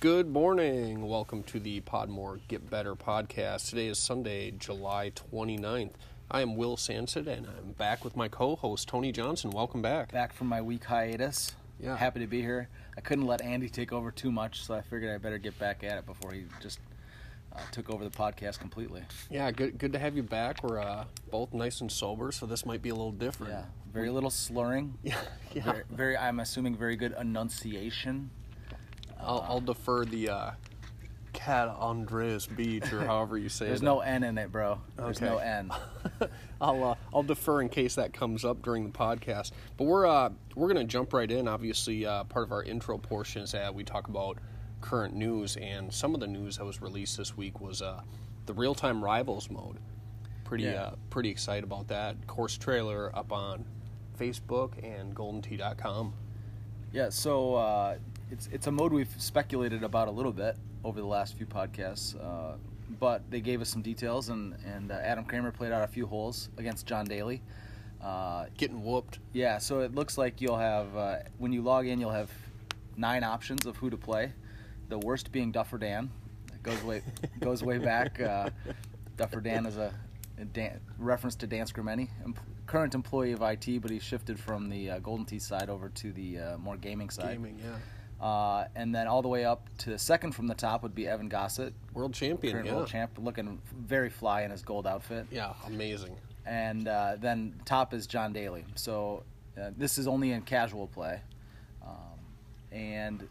Good morning. Welcome to the Podmore Get Better podcast. Today is Sunday, July 29th. I am Will Sanson and I'm back with my co host, Tony Johnson. Welcome back. Back from my week hiatus. Yeah. Happy to be here. I couldn't let Andy take over too much, so I figured I better get back at it before he just uh, took over the podcast completely. Yeah, good good to have you back. We're uh, both nice and sober, so this might be a little different. Yeah. Very little slurring. Yeah. yeah. Very, very I'm assuming very good enunciation. I'll, I'll defer the uh, Cat Andreas Beach or however you say There's it. There's no N in it, bro. There's Okay. no N. I'll uh, I'll defer in case that comes up during the podcast. But we're uh, we're gonna jump right in. Obviously, uh, part of our intro portion is that we talk about current news, and some of the news that was released this week was uh, the real time rivals mode. Pretty Yeah. uh, pretty excited about that. Course trailer up on Facebook and GoldenTee.com. Yeah, so uh, it's it's a mode we've speculated about a little bit over the last few podcasts, uh, but they gave us some details, and and uh, Adam Kramer played out a few holes against John Daly. Uh, Getting whooped. yeah, so it looks like you'll have uh, when you log in, you'll have nine options of who to play. The worst being Duffer Dan. It goes way goes way back. Uh, Duffer Dan is a, a Dan, reference to Dan Scrimeni, em- current employee of IT, but he shifted from the uh, Golden Tee side over to the uh, more gaming side. Gaming, yeah. Uh, and then all the way up to second from the top would be Evan Gossett, World champion, yeah. world champ, looking very fly in his gold outfit. Yeah, amazing. And uh, then top is John Daly. So uh, this is only in casual play. Um, and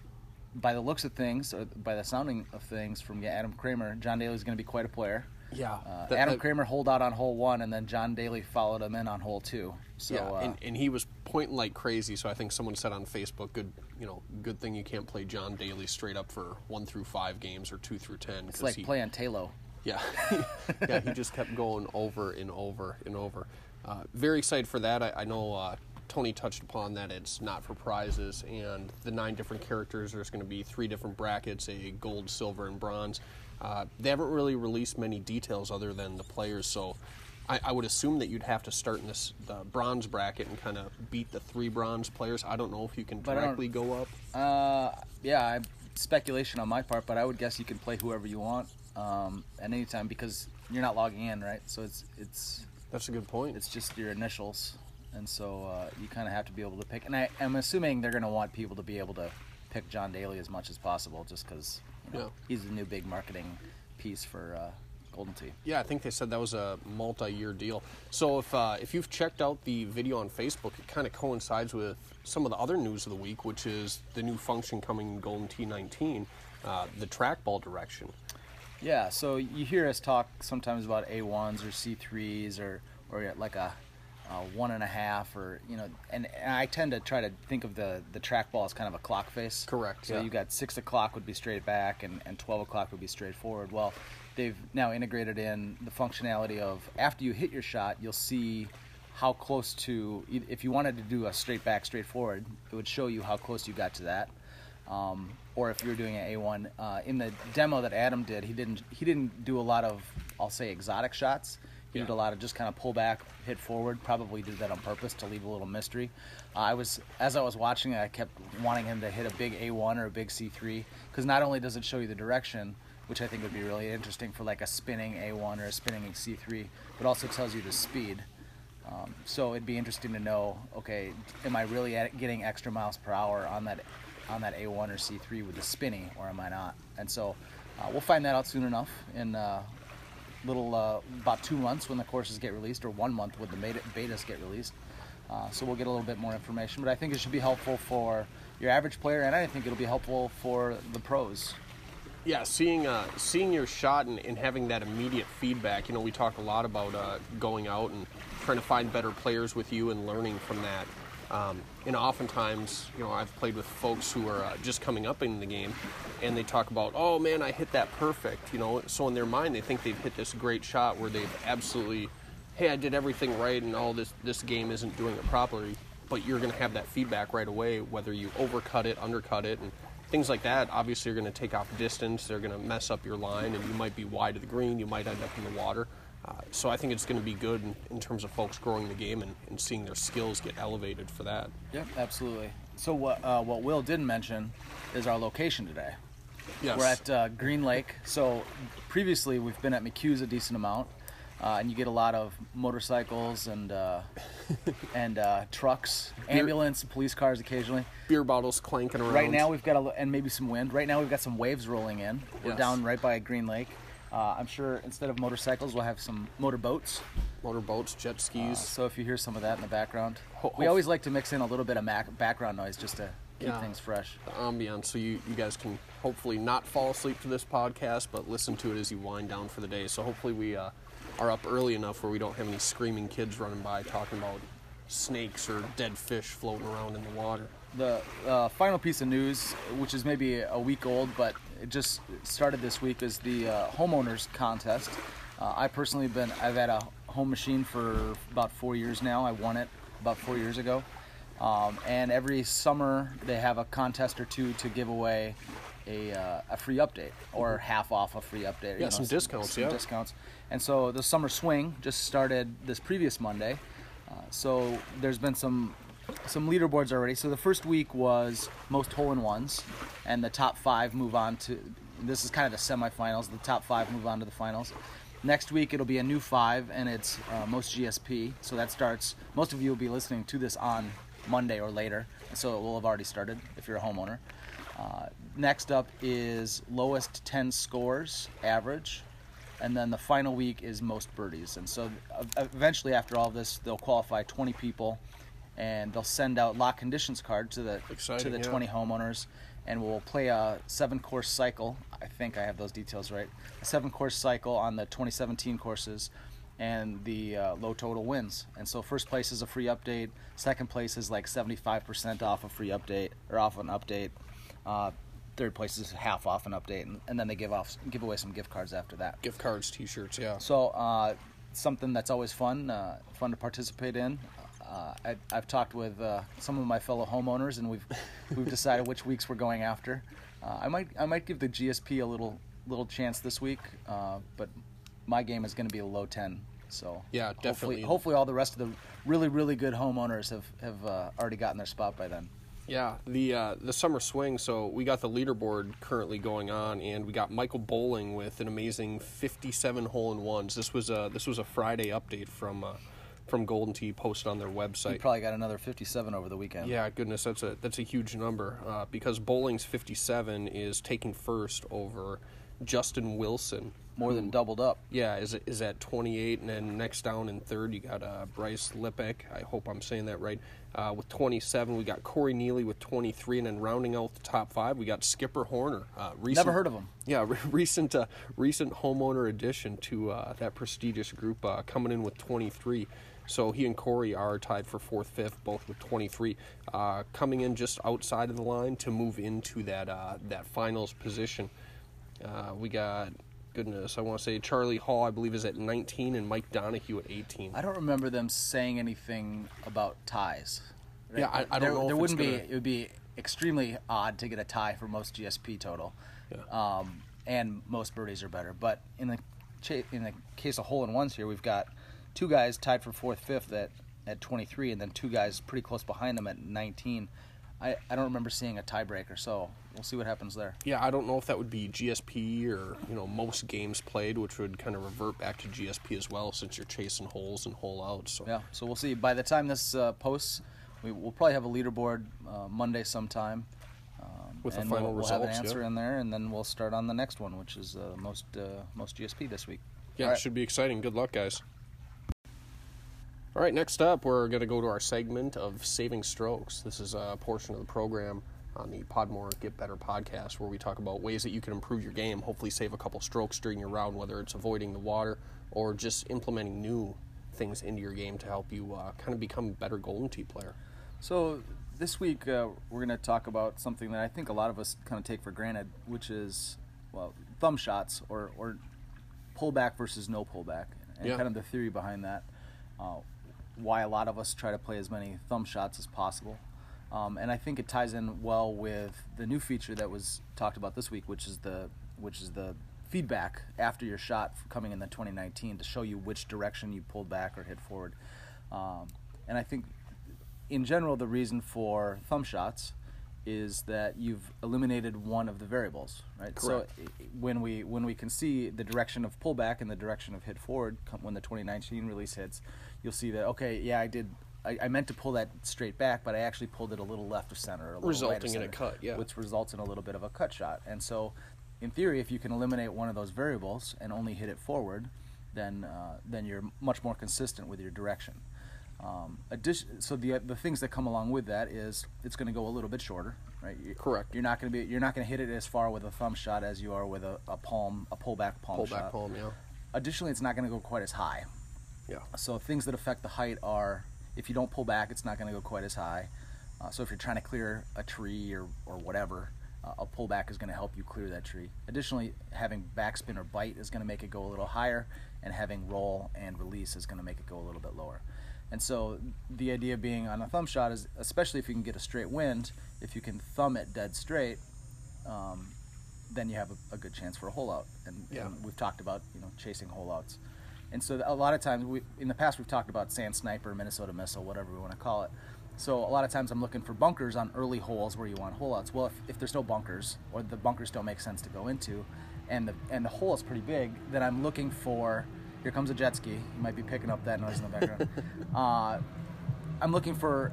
by the looks of things, or by the sounding of things from Adam Kramer, John Daly is going to be quite a player. Yeah. Uh, That- Adam that- Kramer holed out on hole one, and then John Daly followed him in on hole two. So yeah, uh, and, and he was pointing like crazy. So I think someone said on Facebook, "Good, you know, good thing you can't play John Daly straight up for one through five games or two through ten. it's like he, playing Talo. Yeah, yeah, he just kept going over and over and over. Uh, very excited for that. I, I know uh, Tony touched upon that. It's not for prizes, and the nine different characters. There's going to be three different brackets: a gold, silver, and bronze. Uh, they haven't really released many details other than the players, so. I, I would assume that you'd have to start in this the bronze bracket and kind of beat the three bronze players. I don't know if you can But I don't- directly go up. Uh, yeah, I, speculation on my part, but I would guess you can play whoever you want um, at any time because you're not logging in, right? So it's it's That's a good point. it's just your initials, and so uh, you kind of have to be able to pick. And I, I'm assuming they're going to want people to be able to pick John Daly as much as possible, just because you know, Yeah. he's the new big marketing piece for uh, Golden Tee. Yeah, I think they said that was a multi-year deal. So if uh, if you've checked out the video on Facebook, it kind of coincides with some of the other news of the week, which is the new function coming in Golden Tee 19, uh, the trackball direction. Yeah, so you hear us talk sometimes about A1s or C3s or or like a, a one and a half or you know, and, and I tend to try to think of the the trackball as kind of a clock face. Correct, So yeah. you got six o'clock would be straight back and, and twelve o'clock would be straight forward. Well, they've now integrated in the functionality of after you hit your shot, you'll see how close to if you wanted to do a straight back, straight forward, it would show you how close you got to that um, or if you're doing an A1. Uh, in the demo that Adam did, he didn't he didn't do a lot of I'll say exotic shots. He did a lot of just kind of pull back, hit forward. Probably did that on purpose to leave a little mystery. Uh, I was as I was watching, it, I kept wanting him to hit a big A1 or a big C3 because not only does it show you the direction, which I think would be really interesting for like a spinning A1 or a spinning C3, but also tells you the speed. Um, so it'd be interesting to know, okay, am I really at getting extra miles per hour on that on that A1 or C3 with the spinny, or am I not? And so uh, we'll find that out soon enough in uh, little uh, about two months when the courses get released, or one month when the beta, betas get released. Uh, so we'll get a little bit more information, but I think it should be helpful for your average player, and I think it'll be helpful for the pros. Yeah, seeing uh, seeing your shot and, and having that immediate feedback. You know, we talk a lot about uh, going out and trying to find better players with you and learning from that. Um, and oftentimes, you know, I've played with folks who are uh, just coming up in the game, and they talk about, "Oh man, I hit that perfect." You know, so in their mind, they think they've hit this great shot where they've absolutely, "Hey, I did everything right," and all this this game isn't doing it properly. But you're going to have that feedback right away, whether you overcut it, undercut it, and things like that. Obviously, you're going to take off distance. They're going to mess up your line, and you might be wide of the green. You might end up in the water. Uh, so I think it's going to be good in, in terms of folks growing the game and, and seeing their skills get elevated for that. Yep, absolutely. So what uh, what Will didn't mention is our location today. Yes. We're at uh, Green Lake. So previously we've been at McHugh's a decent amount, uh, and you get a lot of motorcycles and uh, and uh, trucks, ambulance, police cars occasionally. Beer bottles clanking around. Right now we've got a, and maybe some wind. Right now we've got some waves rolling in. We're Yes. down right by Green Lake. Uh, I'm sure instead of motorcycles, we'll have some motorboats. motorboats, jet Uh, skis. so if you hear some of that in the background, Ho- we always like to mix in a little bit of mac- background noise just to keep Yeah. things fresh. the ambiance so you, you guys can hopefully not fall asleep to this podcast but listen to it as you wind down for the day so hopefully we uh, are up early enough where we don't have any screaming kids running by talking about snakes or dead fish floating around in the water The uh, final piece of news, which is maybe a week old, but it just started this week, is the uh, homeowners contest. Uh, I personally have been I've had a home machine for about four years now. I won it about four years ago, um, and every summer they have a contest or two to give away a, uh, a free update or half off a free update. Yeah, some discounts, some yeah. discounts. And so the summer swing just started this previous Monday. Uh, so there's been some some leaderboards already. So the first week was most hole in ones, and the top five move on to. This is kind of the semifinals. The top five move on to the finals. Next week it'll be a new five, and it's uh, most GSP. So that starts. Most of you will be listening to this on Monday or later, so it will have already started if you're a homeowner. Uh, next up is lowest 10 scores average, and then the final week is most birdies. And so uh, eventually, after all this, they'll qualify 20 people, and they'll send out lot conditions card to the to the yeah. 20 homeowners, and we'll play a seven course cycle. I think I have those details right. A seven course cycle on the 2017 courses. And the uh, low total wins. And so first place is a free update. Second place is like 75% off a free update or off an update. Uh, third place is half off an update, and, and then they give off give away some gift cards after that. gift cards t-shirts yeah So uh, something that's always fun, uh, fun to participate in. Uh, I, I've talked with uh, some of my fellow homeowners, and we've we've decided which weeks we're going after. Uh, I might I might give the GSP a little little chance this week, uh, but my game is going to be a low ten. So Yeah, definitely. Hopefully, hopefully all the rest of the really really good homeowners have have uh, already gotten their spot by then. Yeah, the uh, the summer swing. So we got the leaderboard currently going on, and we got Michael Bowling with an amazing 57 hole in ones. This was a this was a Friday update from uh, from Golden Tee posted on their You website. probably got another 57 over the weekend. Yeah, goodness, that's a that's a huge number uh, because Bowling's 57 is taking first over Justin Wilson. more than doubled up. Yeah, is is at 28, and then next down in third you got uh, Bryce Lipek. I hope I'm saying that right. Uh, with 27, we got Corey Neely with 23, and then rounding out the top five, we got Skipper Horner. Uh, recent, Never heard of him. Yeah, re- recent uh, recent homeowner addition to uh, that prestigious group, uh, coming in with 23. So he and Corey are tied for fourth, fifth, both with 23. Uh, coming in just outside of the line to move into that uh, that finals position. Uh, we got goodness, I want to say Charlie Hall, I believe, is at 19, and Mike Donahue at 18. I don't remember them saying anything about ties. Yeah, I- I don't there, know There wouldn't be. gonna- It would be extremely odd to get a tie for most GSP total, Yeah. um, and most birdies are better. But in the cha- in the case of hole in ones here, we've got two guys tied for fourth, fifth at at 23, and then two guys pretty close behind them at 19. I, I don't remember seeing a tiebreaker, so we'll see what happens there. Yeah, I don't know if that would be GSP or you know most games played, which would kind of revert back to GSP as well, since you're chasing holes and hole outs. So Yeah, so we'll see. By the time this uh, posts, we, we'll probably have a leaderboard uh, Monday sometime. Um, With the final we'll, we'll have an answer yeah. in there, and then we'll start on the next one, which is uh, most uh, most GSP this week. yeah, All it right. should be exciting. Good luck, guys. All right, next up, we're going to go to our segment of Saving Strokes. This is a portion of the program on the Podmore Get Better podcast where we talk about ways that you can improve your game, hopefully save a couple strokes during your round, whether it's avoiding the water or just implementing new things into your game to help you uh, kind of become a better Golden Tee player. So this week uh, we're going to talk about something that I think a lot of us kind of take for granted, which is well thumb shots or or pullback versus no pullback, and Yeah. kind of the theory behind that. Uh, why a lot of us try to play as many thumb shots as possible. Um, and I think it ties in well with the new feature that was talked about this week, which is the which is the feedback after your shot coming in the 2019 to show you which direction you pulled back or hit forward. Um, and I think in general, the reason for thumb shots is that you've eliminated one of the variables, right? Correct. So when we when we can see the direction of pullback and the direction of hit forward when the 2019 release hits, you'll see that okay, yeah, I did. I, I meant to pull that straight back, but I actually pulled it a little left of center, a little right of Resulting in a cut, yeah. which results in a little bit of a cut shot. And so, in theory, if you can eliminate one of those variables and only hit it forward, then uh, then you're much more consistent with your direction. Um, addition, so the the things that come along with that is it's going to go a little bit shorter, right? You- Correct. You're not going to be you're not going to hit it as far with a thumb shot as you are with a, a palm a pullback palm Pull shot. palm, yeah. Additionally, it's not going to go quite as high. Yeah. So things that affect the height are if you don't pull back, it's not going to go quite as high. Uh, so if you're trying to clear a tree or, or whatever, uh, a pullback is going to help you clear that tree. Additionally, having backspin or bite is going to make it go a little higher, and having roll and release is going to make it go a little bit lower. And so the idea being on a thumb shot is, especially if you can get a straight wind, if you can thumb it dead straight, um, then you have a, a good chance for a hole out. And, Yeah. and we've talked about you know chasing hole outs. And so a lot of times, we, in the past, we've talked about sand sniper, Minnesota missile, whatever we want to call it. So a lot of times, I'm looking for bunkers on early holes where you want hole outs. Well, if, if there's no bunkers or the bunkers don't make sense to go into, and the and the hole is pretty big, then I'm looking for. Here comes a jet ski. You might be picking up that noise in the background. uh, I'm looking for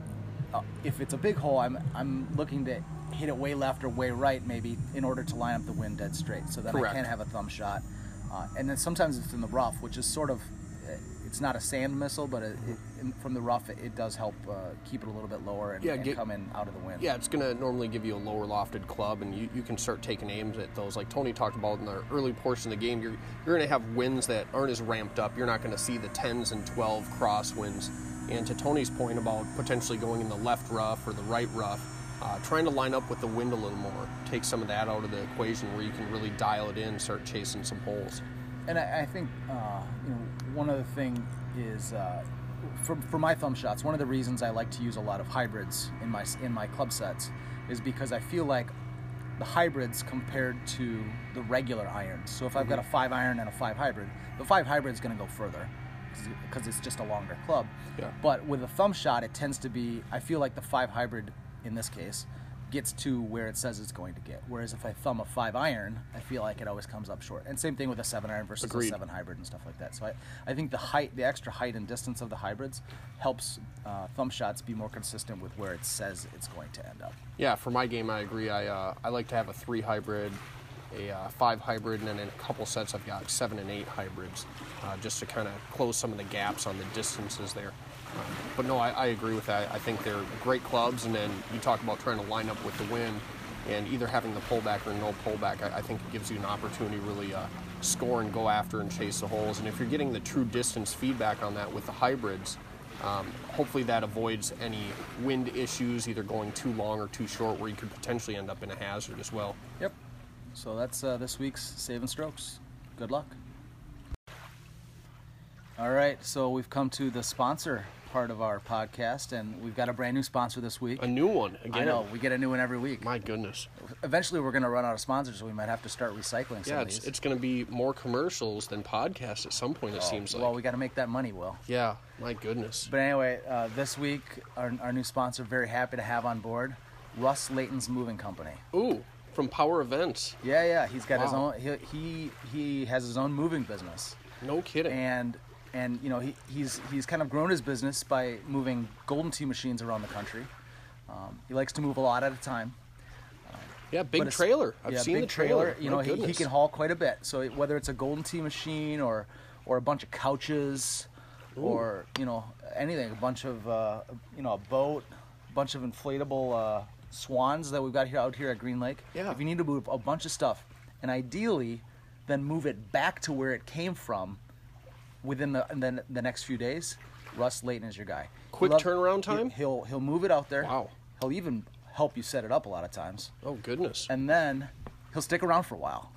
uh, if it's a big hole, I'm I'm looking to hit it way left or way right, maybe in order to line up the wind dead straight, so that Correct. I can have a thumb shot. Uh, and then sometimes it's in the rough, which is sort of it's not a sand missile, but it, it, in, from the rough, it, it does help uh, keep it a little bit lower and, Yeah, and get- come in out of the wind. Yeah, it's going to normally give you a lower lofted club, and you, you can start taking aims at those. Like Tony talked about in the early portion of the game, you're, you're going to have winds that aren't as ramped up. You're not going to see the 10s and 12 crosswinds. And to Tony's point about potentially going in the left rough or the right rough, uh, trying to line up with the wind a little more, take some of that out of the equation where you can really dial it in and start chasing some holes. And I, I think uh, you know one other thing is uh, for, for my thumb shots. One of the reasons I like to use a lot of hybrids in my in my club sets is because I feel like the hybrids compared to the regular irons. So if I've got a five iron and a five hybrid, the five hybrid is going to go further because it's just a longer club. Yeah. But with a thumb shot, it tends to be. I feel like the five hybrid in this case gets to where it says it's going to get. Whereas if I thumb a five iron, I feel like it always comes up short. And same thing with a seven iron versus Agreed. a seven hybrid and stuff like that. So I, I think the height, the extra height and distance of the hybrids helps uh, thumb shots be more consistent with where it says it's going to end up. Yeah, for my game, I agree. I uh, I like to have a three hybrid, a uh, five hybrid, and then in a couple sets, I've got seven and eight hybrids, uh, just to kind of close some of the gaps on the distances there. But no, I, I agree with that. I think they're great clubs, and then you talk about trying to line up with the wind, and either having the pullback or no pullback. I, I think it gives you an opportunity to really uh, score and go after and chase the holes. And if you're getting the true distance feedback on that with the hybrids, um, hopefully that avoids any wind issues, either going too long or too short, where you could potentially end up in a hazard as well. Yep. So that's uh, this week's Saving Strokes. Good luck. All right, so we've come to the sponsor part of our podcast, and we've got a brand new sponsor this week. A new one again. I know we get a new one every week. My goodness. Eventually, we're going to run out of sponsors, so we might have to start recycling some Yeah, it's, it's going to be more commercials than podcasts at some point. It Oh, seems like. well, we got to make that money, Will. yeah, my goodness. But anyway, uh, this week, our, our new sponsor, very happy to have on board, Russ Layton's Moving Company. Ooh, from Power Events. Yeah, yeah, he's got his own. He, he he has his own moving business. No kidding. and and you know he, he's he's kind of grown his business by moving Golden Tee machines around the country. Um, he likes to move a lot at a time. yeah, big trailer. I've yeah, seen big the trailer. You My know he, he can haul quite a bit. So whether it's a Golden Tee machine or or a bunch of couches or you know anything, a bunch of uh, you know a boat, a bunch of inflatable uh, swans that we've got here out here at Green Lake. Yeah. If you need to move a bunch of stuff, and ideally, then move it back to where it came from within the the, the next few days. Russ Layton is your guy. Quick Love- turnaround time? He'll he'll move it out there. Wow. He'll even help you set it up a lot of times Oh goodness. and then he'll stick around for a while,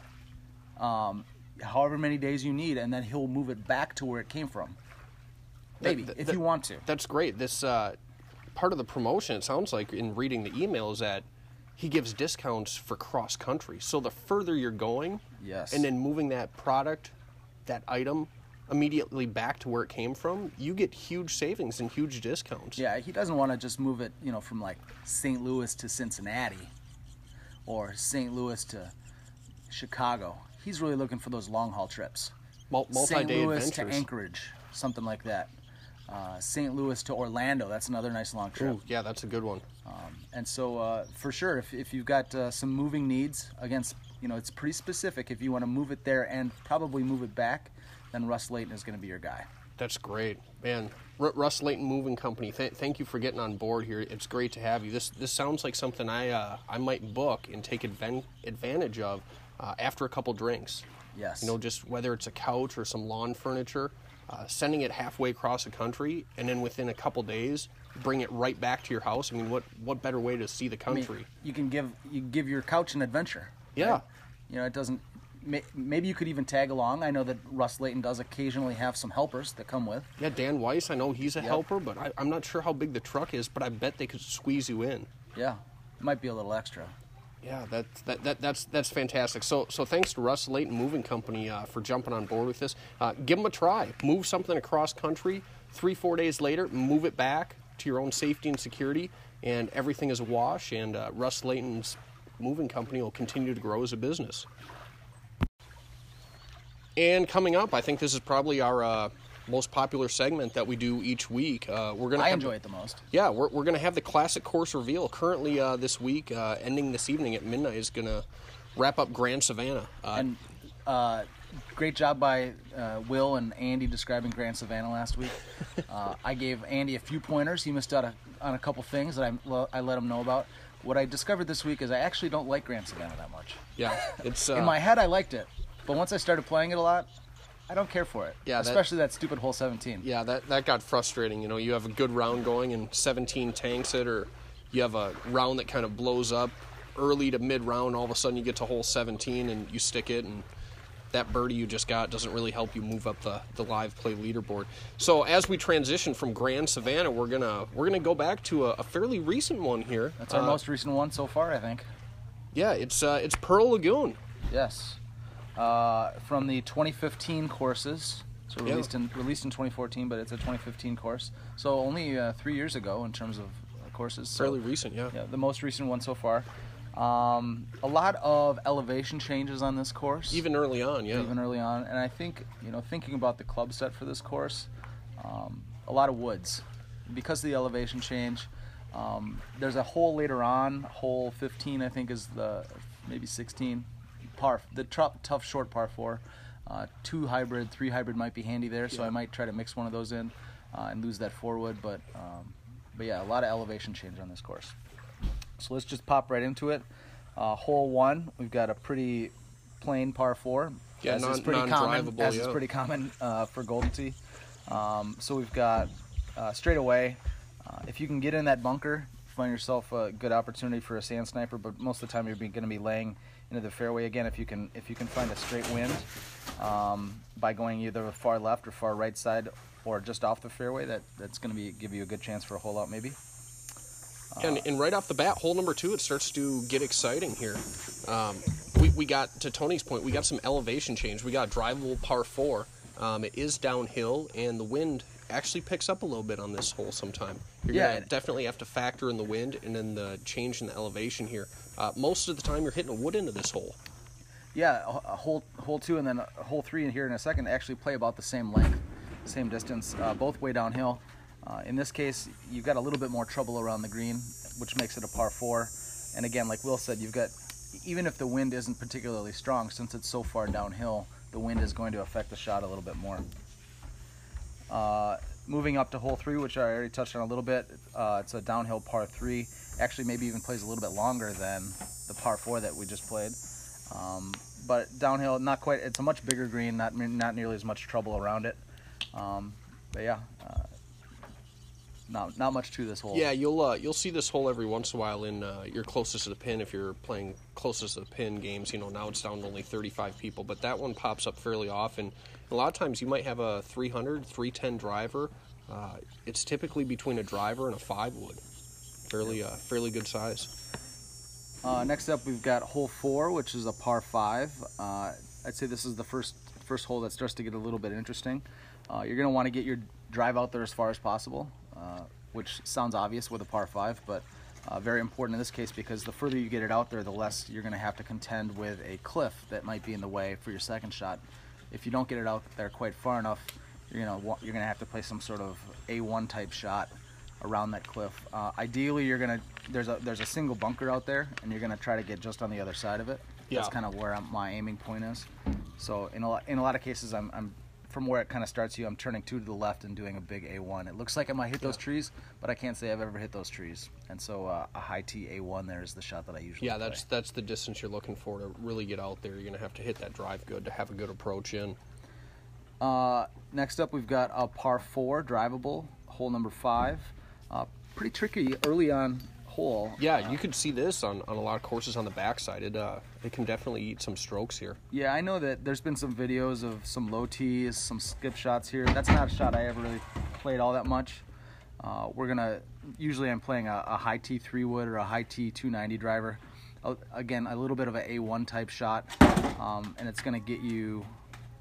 um, however many days you need, and then he'll move it back to where it came from. Maybe That- if that- you want to. That's great. This uh, part of the promotion. It sounds like in reading the email is that he gives discounts for cross country. So the further you're going, Yes. and then moving that product, that item immediately back to where it came from, you get huge savings and huge discounts. Yeah, he doesn't want to just move it, you know, from like St. Louis to Cincinnati or St. Louis to Chicago. He's really looking for those long haul trips. St. multi-day Louis adventures. to Anchorage, something like that. Uh, St. Louis to Orlando, that's another nice long trip. Ooh, yeah, that's a good one. Um, and so, uh, for sure, if, if you've got uh, some moving needs, against you know, it's pretty specific. If you want to move it there and probably move it back, then Russ Layton is going to be your guy. That's great, man. R- Russ Layton Moving Company. Th- thank you for getting on board here. It's great to have you. This this sounds like something I uh, I might book and take adven- advantage of uh, after a couple drinks. Yes. You know, just whether it's a couch or some lawn furniture, uh, sending it halfway across the country, and then within a couple days, bring it right back to your house. I mean, what what better way to see the I mean, country? you can give you give your couch an adventure. Yeah. right? You know, it doesn't. May- Maybe you could even tag along. I know that Russ Layton does occasionally have some helpers that come with. yeah, Dan Weiss. I know he's a helper, but I, I'm not sure how big the truck is. But I bet they could squeeze you in. Yeah, it might be a little extra. Yeah, that's that, that that's that's fantastic. So so thanks to Russ Layton Moving Company uh, for jumping on board with this. Uh, give them a try. Move something across country. Three four days later, move it back to your own safety and security, and everything is a wash. And uh, Russ Layton's moving company will continue to grow as a business. And coming up, I think this is probably our uh, most popular segment that we do each week. Uh, we're gonna I have- enjoy it the most. yeah, we're, we're going to have the classic course reveal. Currently, uh, this week, uh, ending this evening at midnight, is going to wrap up Grand Savannah. Uh, And uh, great job by uh, Will and Andy describing Grand Savannah last week. Uh, I gave Andy a few pointers. He missed out a, on a couple things that I, I let him know about. What I discovered this week is I actually don't like Grand Savannah that much. yeah, it's uh, In my head, I liked it, but once I started playing it a lot, I don't care for it. Yeah, that- especially that, stupid hole 17. yeah that that got frustrating. You know, you have a good round going and 17 tanks it, or you have a round that kind of blows up early to mid round. All of a sudden, you get to hole 17 and you stick it, and that birdie you just got doesn't really help you move up the, the live play leaderboard. So as we transition from Grand Savannah, we're gonna we're gonna go back to a, a fairly recent one here. That's our Uh, most recent one so far, I think. Yeah, it's uh, it's Pearl Lagoon. Yes. Uh, from the 2015 courses. So released in released in 2014, but it's a 2015 course. So only uh, three years ago in terms of uh, courses. So, Fairly recent, yeah. Yeah, the most recent one so far. Um, a lot of elevation changes on this course. Even early on, yeah. even early on. And I think, you know, thinking about the club set for this course, um, a lot of woods. Because of the elevation change, um, there's a hole later on, hole 15, I think, is the maybe 16, par, the tough, tough short par four. Uh, two hybrid, three hybrid might be handy there, so Yeah. I might try to mix one of those in uh, and lose that four wood. But, um, but yeah, a lot of elevation change on this course. So let's just pop right into it. Uh, hole one, we've got a pretty plain par four. Yeah, as is non- pretty common. As is pretty common uh, for Golden Tee. Um, so we've got uh, straight away. Uh, if you can get in that bunker, find yourself a good opportunity for a sand sniper. But most of the time, you're going to be laying into the fairway again. If you can, if you can find a straight wind um, by going either the far left or far right side, or just off the fairway, that that's going to be give you a good chance for a hole out maybe. And, and right off the bat, hole number two, it starts to get exciting here. Um, we, we got, to Tony's point, we got some elevation change. We got drivable par four. Um, it is downhill, and the wind actually picks up a little bit on this hole sometime. You're Yeah, going to definitely have to factor in the wind and then the change in the elevation here. Uh, most of the time, you're hitting a wood into this hole. Yeah, a, hole hole two and then a hole three in here in a second actually play about the same length, same distance, uh, both way downhill. Uh, in this case, you've got a little bit more trouble around the green, which makes it a par four. And again, like Will said, you've got even if the wind isn't particularly strong, since it's so far downhill, the wind is going to affect the shot a little bit more. Uh, moving up to hole three, which I already touched on a little bit, uh, it's a downhill par three. Actually, maybe even plays a little bit longer than the par four that we just played. Um, but downhill, not quite. It's a much bigger green, not not nearly as much trouble around it. Um, but yeah, uh, not not much to this hole. Yeah, you'll uh, you'll see this hole every once in a while in uh, your closest to the pin if you're playing closest to the pin games. You know, now it's down to only 35 people, but that one pops up fairly often. A lot of times you might have a 300, 310 driver. Uh, it's typically between a driver and a five wood. Fairly uh, fairly good size. Uh, next up, we've got hole four, which is a par five. Uh, I'd say this is the first first hole that starts to get a little bit interesting. Uh, you're going to want to get your drive out there as far as possible, uh, which sounds obvious with a par five, but uh, very important in this case because the further you get it out there, the less you're going to have to contend with a cliff that might be in the way for your second shot. If you don't get it out there quite far enough, you're to you're going to have to play some sort of A1 type shot around that cliff. Uh, ideally, you're gonna there's a there's a single bunker out there, and you're gonna try to get just on the other side of it. Yeah. That's kind of where I'm, my aiming point is. So in a lot, in a lot of cases, I'm, I'm from where it kind of starts you. I'm turning two to the left and doing a big A1. It looks like I might hit those trees, but I can't say I've ever hit those trees. And so uh, a high tee A1 there is the shot that I usually. Yeah, play. that's that's the distance you're looking for to really get out there. You're going to have to hit that drive good to have a good approach in. Uh, next up, we've got a par four drivable hole number five. Uh, pretty tricky early on hole. Yeah, you could see this on, on a lot of courses on the backside. It uh, it can definitely eat some strokes here. Yeah, I know that there's been some videos of some low tees, some skip shots here. That's not a shot I ever really played all that much. Uh, we're gonna usually I'm playing a, a high tee three wood or a high tee 290 driver. Uh, again, a little bit of a A1 type shot, um, and it's gonna get you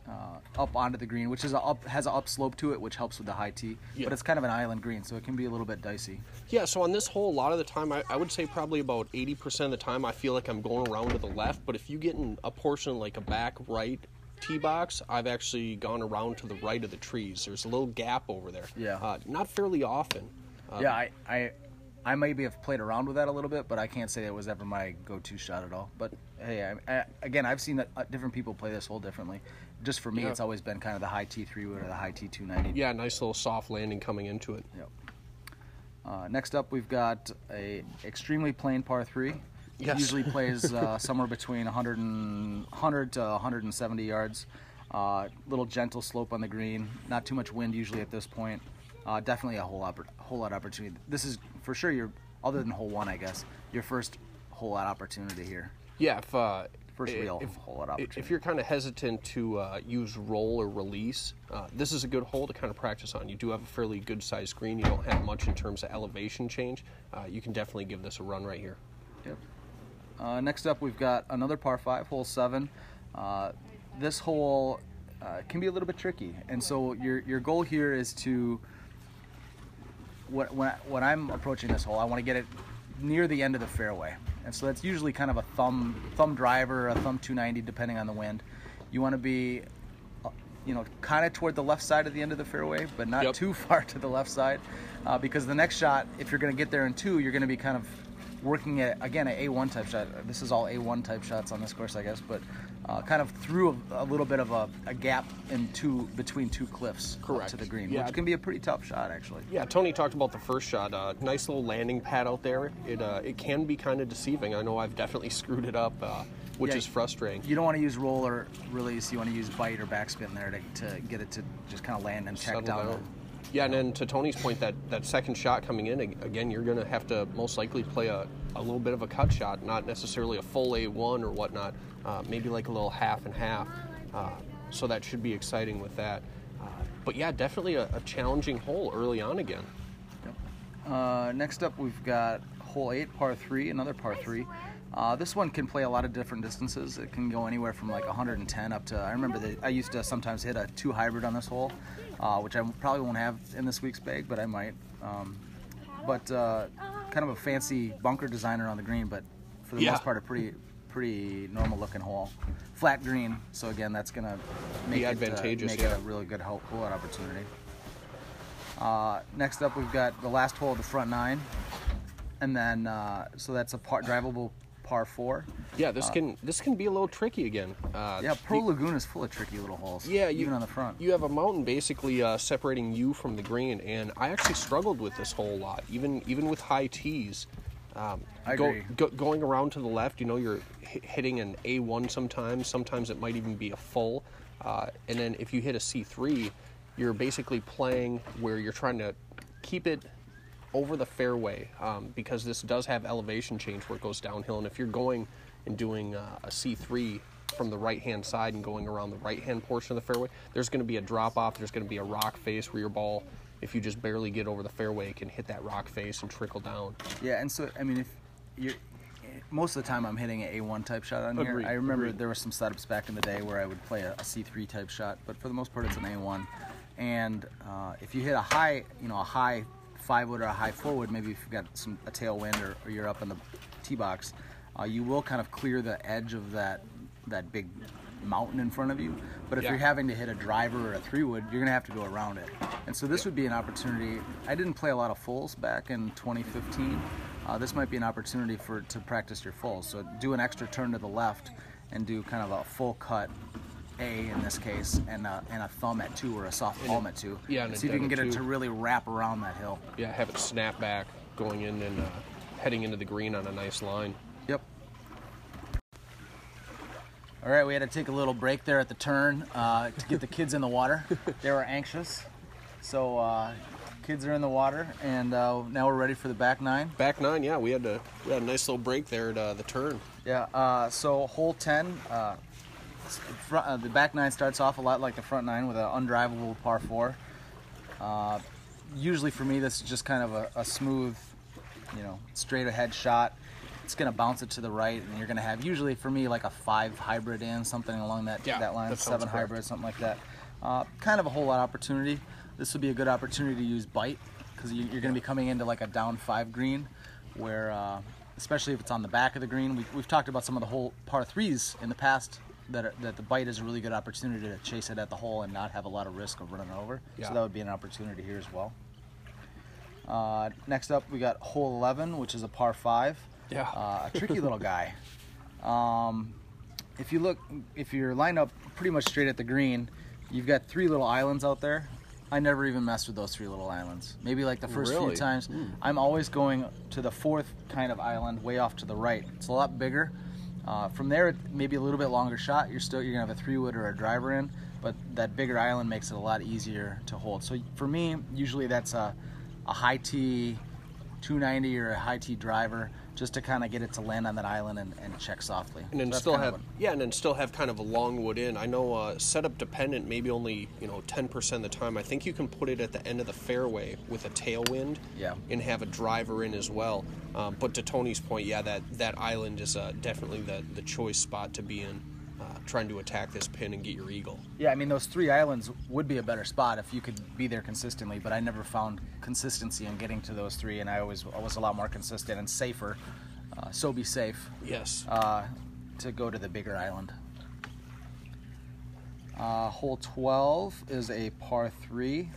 uh, up onto the green, which is a up has an upslope to it, which helps with the high tee. Yeah. But it's kind of an island green, so it can be a little bit dicey. Yeah, so on this hole, a lot of the time, I, I would say probably about 80% of the time, I feel like I'm going around to the left. But if you get in a portion like a back right tee box, I've actually gone around to the right of the trees. There's a little gap over there. Yeah. Uh, not fairly often. Um, yeah, I, I I maybe have played around with that a little bit, but I can't say it was ever my go-to shot at all. But hey, I, I, again, I've seen that uh, different people play this hole differently. Just for me, Yeah. it's always been kind of the high T3 wood or the high T290. Yeah, nice little soft landing coming into it. Yep. Uh, next up, we've got a extremely plain par three. Yes. Usually plays uh, somewhere between 100, and, 100 to 170 yards. Uh, little gentle slope on the green. Not too much wind usually at this point. Uh, definitely a whole oppor- hole out opportunity. This is for sure your other than hole one, I guess, your first hole out opportunity here. Yeah, if uh, First real if, hole out i- opportunity. If you're kind of hesitant to uh, use roll or release, uh, this is a good hole to kind of practice on. You do have a fairly good sized screen. You don't have much in terms of elevation change. Uh, you can definitely give this a run right here. Yep. Uh, next up, we've got another par five, hole seven. Uh, this hole uh, can be a little bit tricky, and so your your goal here is to. When, when, when I'm approaching this hole, I want to get it near the end of the fairway, and so that's usually kind of a thumb thumb driver, a thumb 290, depending on the wind. You want to be, uh, you know, kind of toward the left side of the end of the fairway, but not Yep. too far to the left side, uh, because the next shot, if you're going to get there in two, you're going to be kind of working at again an A1 type shot. This is all A1 type shots on this course, I guess, but uh, kind of through a, a little bit of a, a gap in two between two cliffs Correct. to the green, Yeah. which can be a pretty tough shot actually. Yeah, Tony talked about the first shot. Uh, nice little landing pad out there. It uh, it can be kind of deceiving. I know I've definitely screwed it up, uh, which Yeah. is frustrating. You don't want to use roll or release. You want to use bite or backspin there to, to get it to just kind of land and check Settle down. down. Yeah, and then to Tony's point, that, that second shot coming in, again, you're going to have to most likely play a, a little bit of a cut shot, not necessarily a full A1 or whatnot, uh, maybe like a little half and half. Uh, so that should be exciting with that. Uh, but yeah, definitely a, a challenging hole early on again. Uh, next up, we've got hole eight, par three, another par three. Uh, this one can play a lot of different distances. It can go anywhere from like 110 up to. I remember that I used to sometimes hit a two hybrid on this hole, uh, which I probably won't have in this week's bag, but I might. Um, but uh, kind of a fancy bunker designer on the green, but for the Yeah. most part, a pretty pretty normal looking hole. Flat green, so again, that's gonna make Be it, uh, make yeah. it a really good hole out opportunity. Uh, next up, we've got the last hole of the front nine, and then uh, so that's a par drivable par four. Yeah, this can this can be a little tricky again. Uh, Yeah, Pearl the- Lagoon is full of tricky little holes. Yeah, you, even on the front. You have a mountain basically uh, separating you from the green, and I actually struggled with this hole a lot, even even with high tees. Um, I go, agree. Go, going around to the left, you know, you're hi- hitting an A1 sometimes. Sometimes it might even be a full. Uh, and then if you hit a C3, you're basically playing where you're trying to keep it over the fairway um, because this does have elevation change where it goes downhill. And if you're going and doing uh, a C3 from the right hand side and going around the right hand portion of the fairway, there's going to be a drop off. There's going to be a rock face where your ball, if you just barely get over the fairway, can hit that rock face and trickle down. Yeah, and so I mean, if you're most of the time I'm hitting an A1 type shot on Agreed, here. I remember agreed. there were some setups back in the day where I would play a, a C3 type shot, but for the most part it's an A1. And uh, if you hit a high, you know, a high five wood or a high four wood, maybe if you've got some a tailwind or, or you're up in the tee box, uh, you will kind of clear the edge of that that big mountain in front of you. But if Yeah. you're having to hit a driver or a three wood, you're gonna have to go around it. And so this would be an opportunity. I didn't play a lot of fulls back in 2015. Uh, this might be an opportunity for to practice your fulls. So do an extra turn to the left and do kind of a full cut A in this case, and a, and a thumb at two or a soft palm at two. yeah, and a see if you can get it to really wrap around that hill. Yeah, have it snap back going in and uh, heading into the green on a nice line. Yep. All right, we had to take a little break there at the turn uh, to get the kids in the water. They were anxious, so uh, kids are in the water, and uh, now we're ready for the back nine. Back nine, yeah, we had to we had a nice little break there at uh, the turn. Yeah. Uh, so hole ten, uh, front, uh, the back nine starts off a lot like the front nine with an undrivable par four. Uh, usually for me, this is just kind of a, a smooth, you know, straight ahead shot. It's gonna bounce it to the right, and you're gonna have usually for me like a five hybrid in something along that Yeah, that line, that seven correct. hybrid, something like that. Uh, kind of a whole lot of opportunity. This would be a good opportunity to use bite because you, you're going to be coming into like a down five green, where uh, especially if it's on the back of the green. We, we've talked about some of the whole par threes in the past that are, that the bite is a really good opportunity to chase it at the hole and not have a lot of risk of running over. Yeah. So that would be an opportunity here as well. Uh, next up, we got hole 11, which is a par five. Yeah. Uh, a tricky little guy. Um, if you look, if you're lined up pretty much straight at the green, you've got three little islands out there. I never even messed with those three little islands. Maybe like the first few Really? times, I'm always going to the fourth kind of island, way off to the right. It's a lot bigger. Uh, from there, maybe a little bit longer shot. You're still you're gonna have a three wood or a driver in, but that bigger island makes it a lot easier to hold. So for me, usually that's a, a high tee 290 or a high tee driver just to kind of get it to land on that island and, and check softly. and then So still have yeah, and then still have kind of a long wood in. I know uh, setup dependent, maybe only you know ten percent of the time. I think you can put it at the end of the fairway with a tailwind, Yeah. and have a driver in as well. Um, but to Tony's point, yeah, that that island is uh, definitely the the choice spot to be in, trying to attack this pin and get your eagle. yeah, I mean those three islands would be a better spot if you could be there consistently, but I never found consistency in getting to those three, and I always I was a lot more consistent and safer. Uh, so be safe Yes. uh, to go to the bigger island. Uh, hole 12 is a par 3.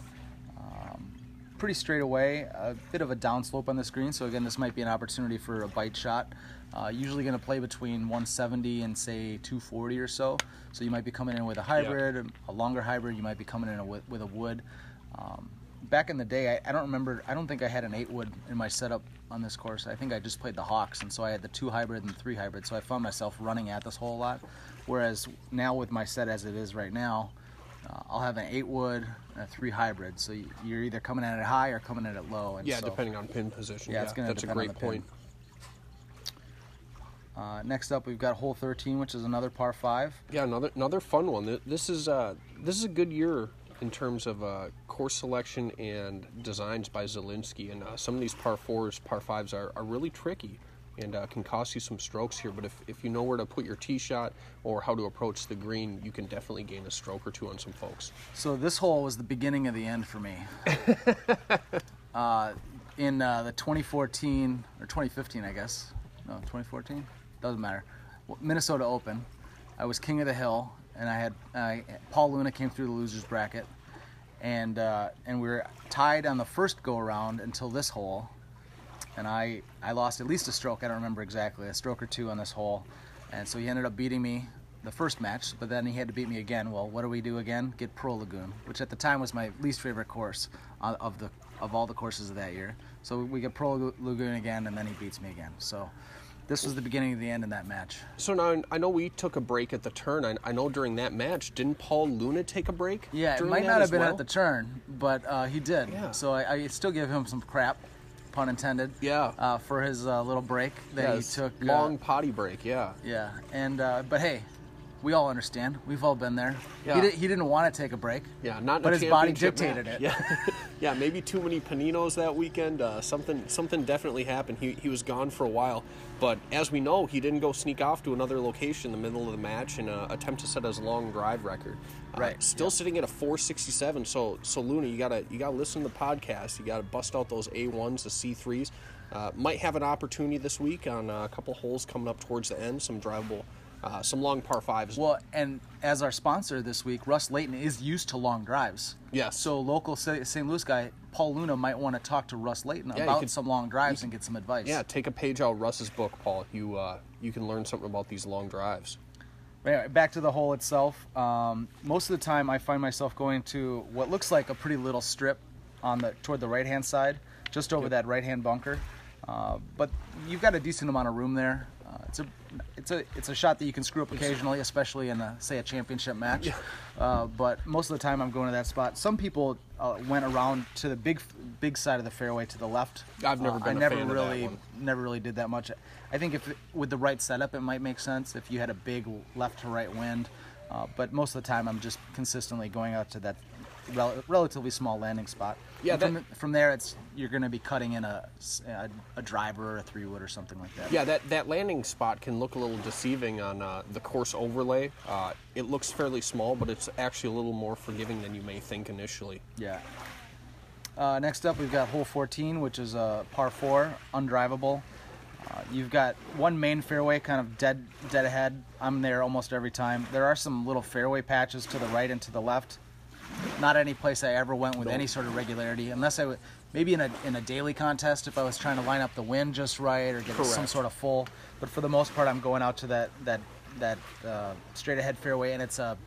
Um, pretty straight away, a bit of a downslope on this green, so again, this might be an opportunity for a bite shot. Uh, usually going to play between 170 and say 240 or so. So you might be coming in with a hybrid, a longer hybrid. You might be coming in a, with, with a wood. Um, back in the day, I, I don't remember. I don't think I had an eight wood in my setup on this course. I think I just played the Hawks, and so I had the two hybrid and the three hybrid. So I found myself running at this hole a lot. Whereas now with my set as it is right now, uh, I'll have an eight wood and a three hybrid. So you- you're either coming at it high or coming at it low. And yeah, so, depending on pin position. Yeah, Yeah, it's gonna that's a great point. pin. Uh, next up, we've got hole 13, which is another par five. Yeah, another another fun one. This is uh, this is a good year in terms of uh, course selection and designs by Zelinsky. And uh, some of these par fours, par fives are, are really tricky and uh, can cost you some strokes here. But if, if you know where to put your tee shot or how to approach the green, you can definitely gain a stroke or two on some folks. So this hole was the beginning of the end for me. uh, in uh, the 2014 or 2015, I guess. No, 2014. Doesn't matter. Minnesota Open. I was king of the hill, and I had uh, Paul Luna came through the losers bracket, and uh, and we were tied on the first go around until this hole, and I I lost at least a stroke. I don't remember exactly a stroke or two on this hole, and so he ended up beating me the first match. But then he had to beat me again. Well, what do we do again? Get Pearl Lagoon, which at the time was my least favorite course of the of all the courses of that year. So we get Pearl Lagoon again, and then he beats me again. So this was the beginning of the end in that match. So now I know we took a break at the turn. I, I know during that match, didn't Paul Luna take a break? Yeah, it might not have been well? at the turn, but uh, he did. Yeah. So I, I still give him some crap, pun intended. Yeah. Uh, for his uh, little break that Yes, he took. uh, long potty break. Yeah. Yeah, and uh, but hey, We all understand. We've all been there. Yeah. He, did, he didn't want to take a break. Yeah, not But a his body dictated match. it. Yeah, yeah, maybe too many paninos that weekend. Uh, something, something definitely happened. He, he was gone for a while, but as we know, he didn't go sneak off to another location in the middle of the match and uh, attempt to set his long drive record. Uh, Right, still yeah. sitting at a 467. So, so Luna, you gotta, you gotta listen to the podcast. You gotta bust out those A1s, the C3s. Uh, might have an opportunity this week on uh, a couple holes coming up towards the end. Some drivable, uh, some long par fives. Well, and as our sponsor this week, Russ Layton is used to long drives. Yes. So local St. Louis guy Paul Luna might want to talk to Russ Layton you about could- some long drives and get some advice. yeah, take a page out of Russ's book, Paul. You, uh, you can learn something about these long drives. Anyway, back to the hole itself. Um, most of the time, I find myself going to what looks like a pretty little strip on the toward the right hand side, just over that right hand bunker. Uh, but you've got a decent amount of room there. It's a it's a it's a shot that you can screw up occasionally, especially in a say a championship match. Uh, but most of the time, I'm going to that spot. Some people uh, went around to the big big side of the fairway to the left. I've never Uh, been I never fan of that really never really did that much. I think if with the right setup, it might make sense if you had a big left to right wind. Uh, but most of the time, I'm just consistently going out to that rel- relatively small landing spot. Yeah, And from, from there, it's you're going to be cutting in a a driver or a three wood or something like that. Yeah, that, that landing spot can look a little deceiving on uh, the course overlay. Uh, it looks fairly small, but it's actually a little more forgiving than you may think initially. Yeah. Uh, next up, we've got hole 14, which is a par four, undrivable. Uh, you've got one main fairway, kind of dead, dead ahead. I'm there almost every time. There are some little fairway patches to the right and to the left. Not any place I ever went with No. any sort of regularity, unless I would maybe in a in a daily contest if I was trying to line up the wind just right or get some sort of full. But for the most part, I'm going out to that that that uh, straight ahead fairway, and it's a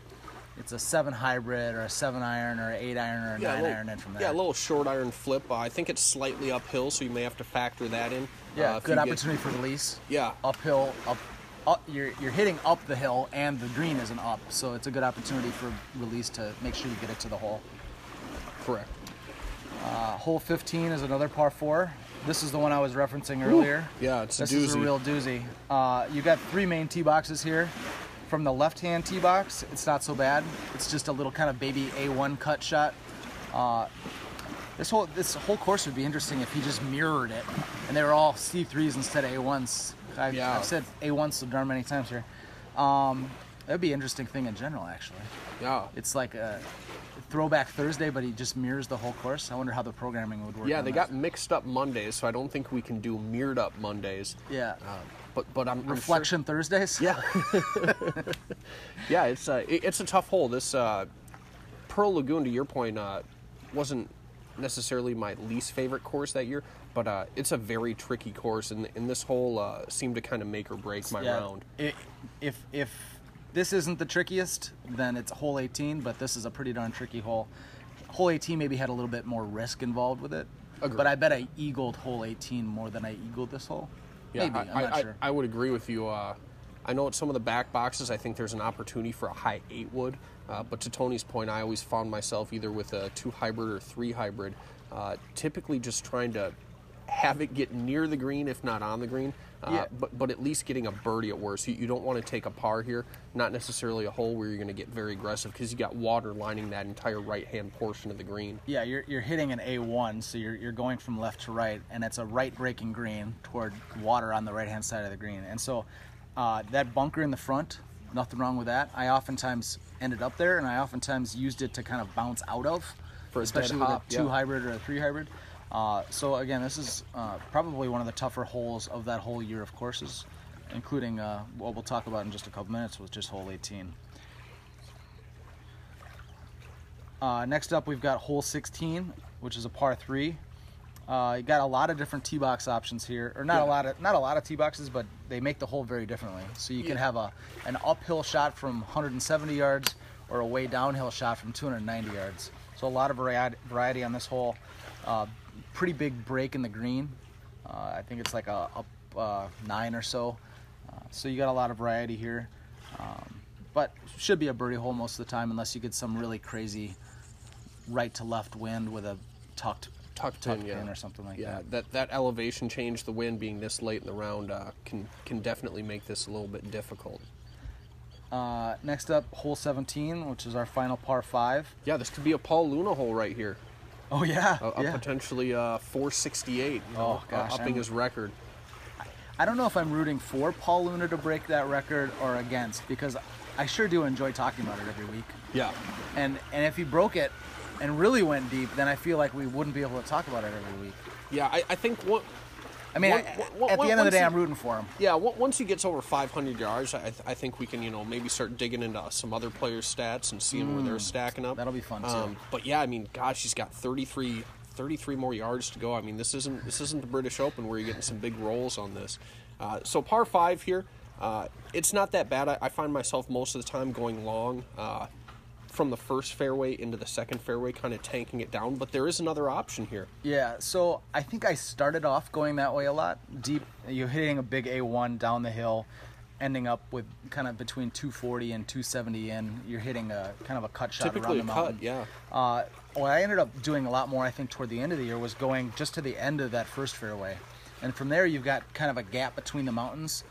it's a seven hybrid or a seven iron or an eight iron or a Yeah, nine little, iron in from there. yeah, a little short iron flip. Uh, I think it's slightly uphill, so you may have to factor that in. Yeah, Uh, good you get- opportunity for release. Yeah. Uphill, up, up. You're you're hitting up the hill, and the green isn't up, so it's a good opportunity for release to make sure you get it to the hole. Correct. Uh, hole 15 is another par four. This is the one I was referencing earlier. Yeah, it's a this is a real doozy. Uh, you got three main tee boxes here. From the left-hand tee box, it's not so bad. It's just a little kind of baby A1 cut shot. Uh, this whole this whole course would be interesting if he just mirrored it, and they were all C3s instead of A1s. I've, Yeah. I've said A1s so darn many times here. Um, that'd be an interesting thing in general, actually. Yeah. It's like a throwback Thursday, but he just mirrors the whole course. I wonder how the programming would work. Yeah, they that. got mixed up Mondays, so I don't think we can do mirrored up Mondays. yeah Uh, but but I'm I'm sure- reflection Thursdays. Yeah. yeah, it's uh, it- it's a tough hole. This uh, Pearl Lagoon, to your point, uh, wasn't necessarily my least favorite course that year, but uh, it's a very tricky course, and, and this hole uh, seemed to kind of make or break my Yeah. round. I- if if this isn't the trickiest, then it's hole 18. But this is a pretty darn tricky hole. Hole 18 maybe had a little bit more risk involved with it. Agreed. But I bet I eagled hole 18 more than I eagled this hole. Yeah, maybe I, I'm not I- sure. I would agree with you. Uh, I know at some of the back boxes, I think there's an opportunity for a high eight wood. Uh, but to Tony's point, I always found myself either with a two hybrid or three hybrid, uh, typically just trying to have it get near the green, if not on the green. Uh, Yeah. but, but at least getting a birdie at worst. You, you don't want to take a par here, not necessarily a hole where you're going to get very aggressive because you got water lining that entire right hand portion of the green. yeah, you're, you're hitting an A1, so you're, you're going from left to right, and it's a right breaking green toward water on the right hand side of the green. And so uh, that bunker in the front, nothing wrong with that. I oftentimes ended up there, and I oftentimes used it to kind of bounce out of, For especially with a hop, two yeah. hybrid or a three hybrid. Uh, so again, this is uh, probably one of the tougher holes of that whole year of courses, including uh, what we'll talk about in just a couple minutes with just hole 18. Uh, next up, we've got hole 16, which is a par three. Uh, you got a lot of different tee box options here, or not a lot of not a lot of tee boxes, but they make the hole very differently. So you can have a an uphill shot from 170 yards, or a way downhill shot from 290 yards. So a lot of variety, variety on this hole. Uh, pretty big break in the green. Uh, I think it's like a up uh, nine or so. Uh, so you got a lot of variety here, um, but should be a birdie hole most of the time, unless you get some really crazy right to left wind with a tucked Tucked, tucked in, yeah. or something like yeah, that. that that elevation change, the wind being this late in the round, uh, can can definitely make this a little bit difficult. Uh, next up, hole 17, which is our final par five. Yeah, this could be a Paul Luna hole right here. Oh yeah, yeah. potentially uh, 468. You Oh, know, uh, gosh, upping I'm- his record. I don't know if I'm rooting for Paul Luna to break that record or against because I sure do enjoy talking about it every week. Yeah. And and if he broke it and really went deep, then I feel like we wouldn't be able to talk about it every week. Yeah, I, I think what. I mean, One- I- one- at the end of the day, he- I'm rooting for him. Yeah, once he gets over 500 yards, I, th- I think we can, you know, maybe start digging into some other players' stats and seeing where they're stacking up. Mm. That'll be fun, too. Um, but yeah, I mean, gosh, he's got 33, 33 more yards to go. I mean, this isn't this isn't the British Open where you're getting some big rolls on this. Uh, so par five here, uh, it's not that bad. I, I find myself most of the time going long. Uh, from the first fairway into the second fairway, kind of tanking it down, but there is another option here. Yeah, so I think I started off going that way a lot. Deep, you're hitting a big A1 down the hill, ending up with kind of between 240 and 270 in. You're hitting a kind of a cut shot Typically around a the cut, mountain. yeah. Uh, what I ended up doing a lot more, I think, toward the end of the year was going just to the end of that first fairway, and from there you've got kind of a gap between the mountains.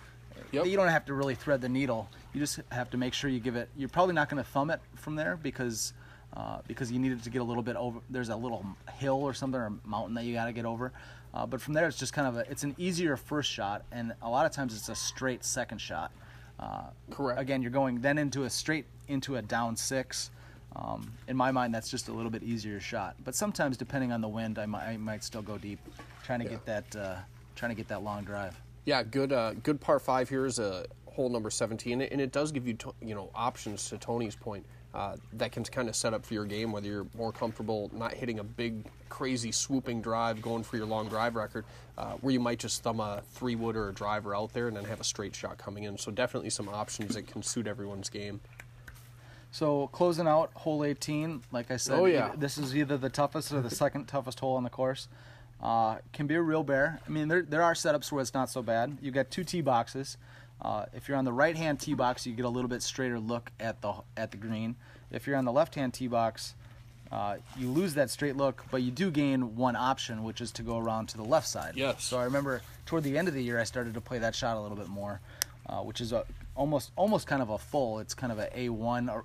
Yep. You don't have to really thread the needle. You just have to make sure you give it. You're probably not going to thumb it from there because uh, because you need it to get a little bit over. There's a little hill or something or mountain that you got to get over. Uh, but from there, it's just kind of a. It's an easier first shot, and a lot of times it's a straight second shot. Uh, Correct. Again, you're going then into a straight into a down six. Um, in my mind, that's just a little bit easier shot. But sometimes, depending on the wind, I might, I might still go deep, trying to get that uh, trying to get that long drive. Yeah, good. Uh, good par five here is a hole number seventeen, and it does give you to, you know options. To Tony's point, uh, that can kind of set up for your game whether you're more comfortable not hitting a big, crazy swooping drive, going for your long drive record, uh, where you might just thumb a three wood or a driver out there and then have a straight shot coming in. So definitely some options that can suit everyone's game. So closing out hole 18, like I said, Oh, yeah. this is either the toughest or the second toughest hole on the course. Uh, can be a real bear. I mean, there there are setups where it's not so bad. You've got two tee boxes. Uh, if you're on the right hand tee box, you get a little bit straighter look at the at the green. If you're on the left hand tee box, uh, you lose that straight look, but you do gain one option, which is to go around to the left side. Yes. So I remember toward the end of the year, I started to play that shot a little bit more, uh, which is a, almost almost kind of a full. It's kind of a A1 or,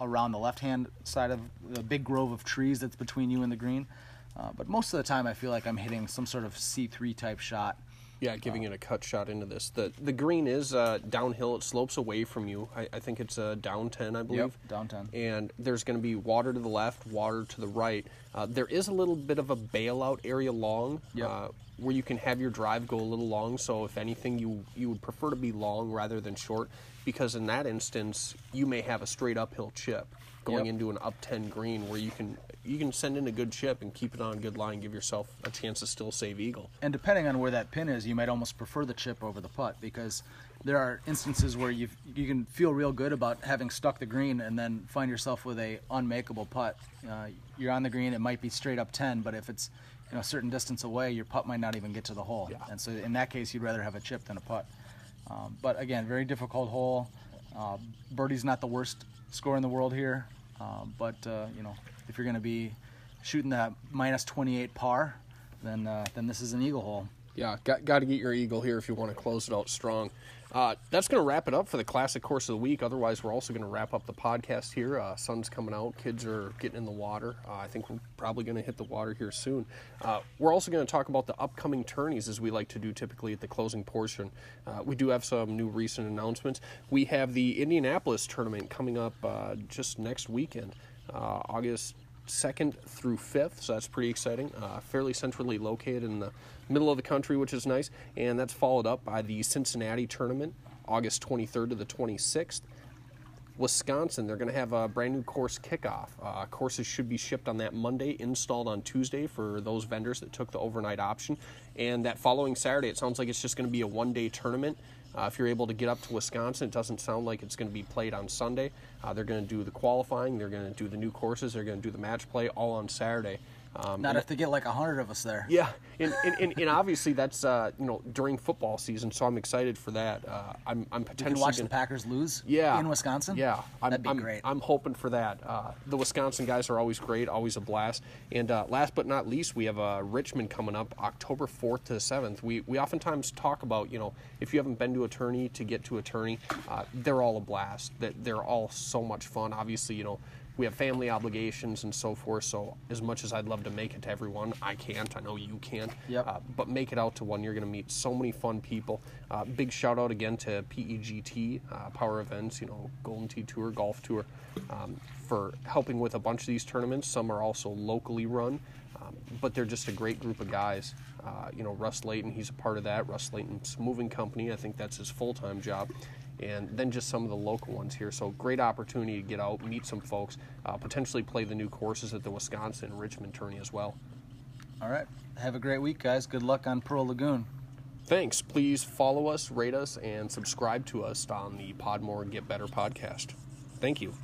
around the left hand side of the big grove of trees that's between you and the green. Uh, but most of the time, I feel like I'm hitting some sort of C3 type shot. Yeah, giving it a cut shot into this. The the green is uh, downhill. It slopes away from you. I, I think it's uh, down ten, I believe. Yep, down 10. And there's going to be water to the left, water to the right. Uh, there is a little bit of a bailout area long, Yep. uh, where you can have your drive go a little long. So if anything, you you would prefer to be long rather than short, because in that instance, you may have a straight uphill chip going Yep. into an up ten green where you can you can send in a good chip and keep it on a good line, give yourself a chance to still save eagle. And depending on where that pin is, you might almost prefer the chip over the putt because there are instances where you you can feel real good about having stuck the green and then find yourself with a unmakeable putt. Uh, you're on the green, it might be straight up 10, but if it's you know a certain distance away, your putt might not even get to the hole. Yeah. And so in that case, you'd rather have a chip than a putt. Um, but again, very difficult hole. Uh, birdie's not the worst score in the world here, um, but uh, you know if you're going to be shooting that minus 28 par, then uh, then this is an eagle hole. Yeah, got, got to get your eagle here if you want to close it out strong. Uh, that's going to wrap it up for the classic course of the week. Otherwise, we're also going to wrap up the podcast here. Uh, sun's coming out, kids are getting in the water. Uh, I think we're probably going to hit the water here soon. Uh, we're also going to talk about the upcoming tourneys as we like to do typically at the closing portion. Uh, we do have some new recent announcements. We have the Indianapolis tournament coming up uh, just next weekend, August 2nd through 5th, so that's pretty exciting. Fairly centrally located in the middle of the country, which is nice. And that's followed up by the Cincinnati tournament, August 23rd to the 26th. Wisconsin, they're going to have a brand new course kickoff. Uh, courses should be shipped on that Monday, installed on Tuesday for those vendors that took the overnight option. And that following Saturday, it sounds like it's just going to be a one day tournament. Uh, if you're able to get up to Wisconsin, it doesn't sound like it's going to be played on Sunday. Uh, they're going to do the qualifying, they're going to do the new courses, they're going to do the match play all on Saturday. Um, Not if they get like a hundred of us there. yeah, and, and, and, and obviously that's uh, you know during football season, so I'm excited for that. Uh, I'm I'm You potentially can watch gonna- the Packers lose. yeah In Wisconsin. Yeah, I'm, That'd be I'm, great. I'm hoping for that. Uh, the Wisconsin guys are always great, always a blast. And uh, last but not least, we have uh, Richmond coming up October 4th to the 7th. We we oftentimes talk about you know if you haven't been to attorney to get to attorney, uh, they're all a blast. That they're all so much fun. Obviously, you know. We have family obligations and so forth, so as much as I'd love to make it to everyone, I can't. I know you can't. Yep. Uh, but make it out to one. You're going to meet so many fun people. Uh, big shout out again to PEGT, uh, Power Events, you know, Golden Tee Tour, Golf Tour, um, for helping with a bunch of these tournaments. Some are also locally run, um, but they're just a great group of guys. Uh, you know, Russ Layton, he's a part of that. Russ Layton's moving company, I think that's his full time job. And then just some of the local ones here. So, great opportunity to get out, meet some folks, uh, potentially play the new courses at the Wisconsin Richmond tourney as well. All right. Have a great week, guys. Good luck on Pearl Lagoon. Thanks. Please follow us, rate us, and subscribe to us on the Podmore Get Better podcast. Thank you.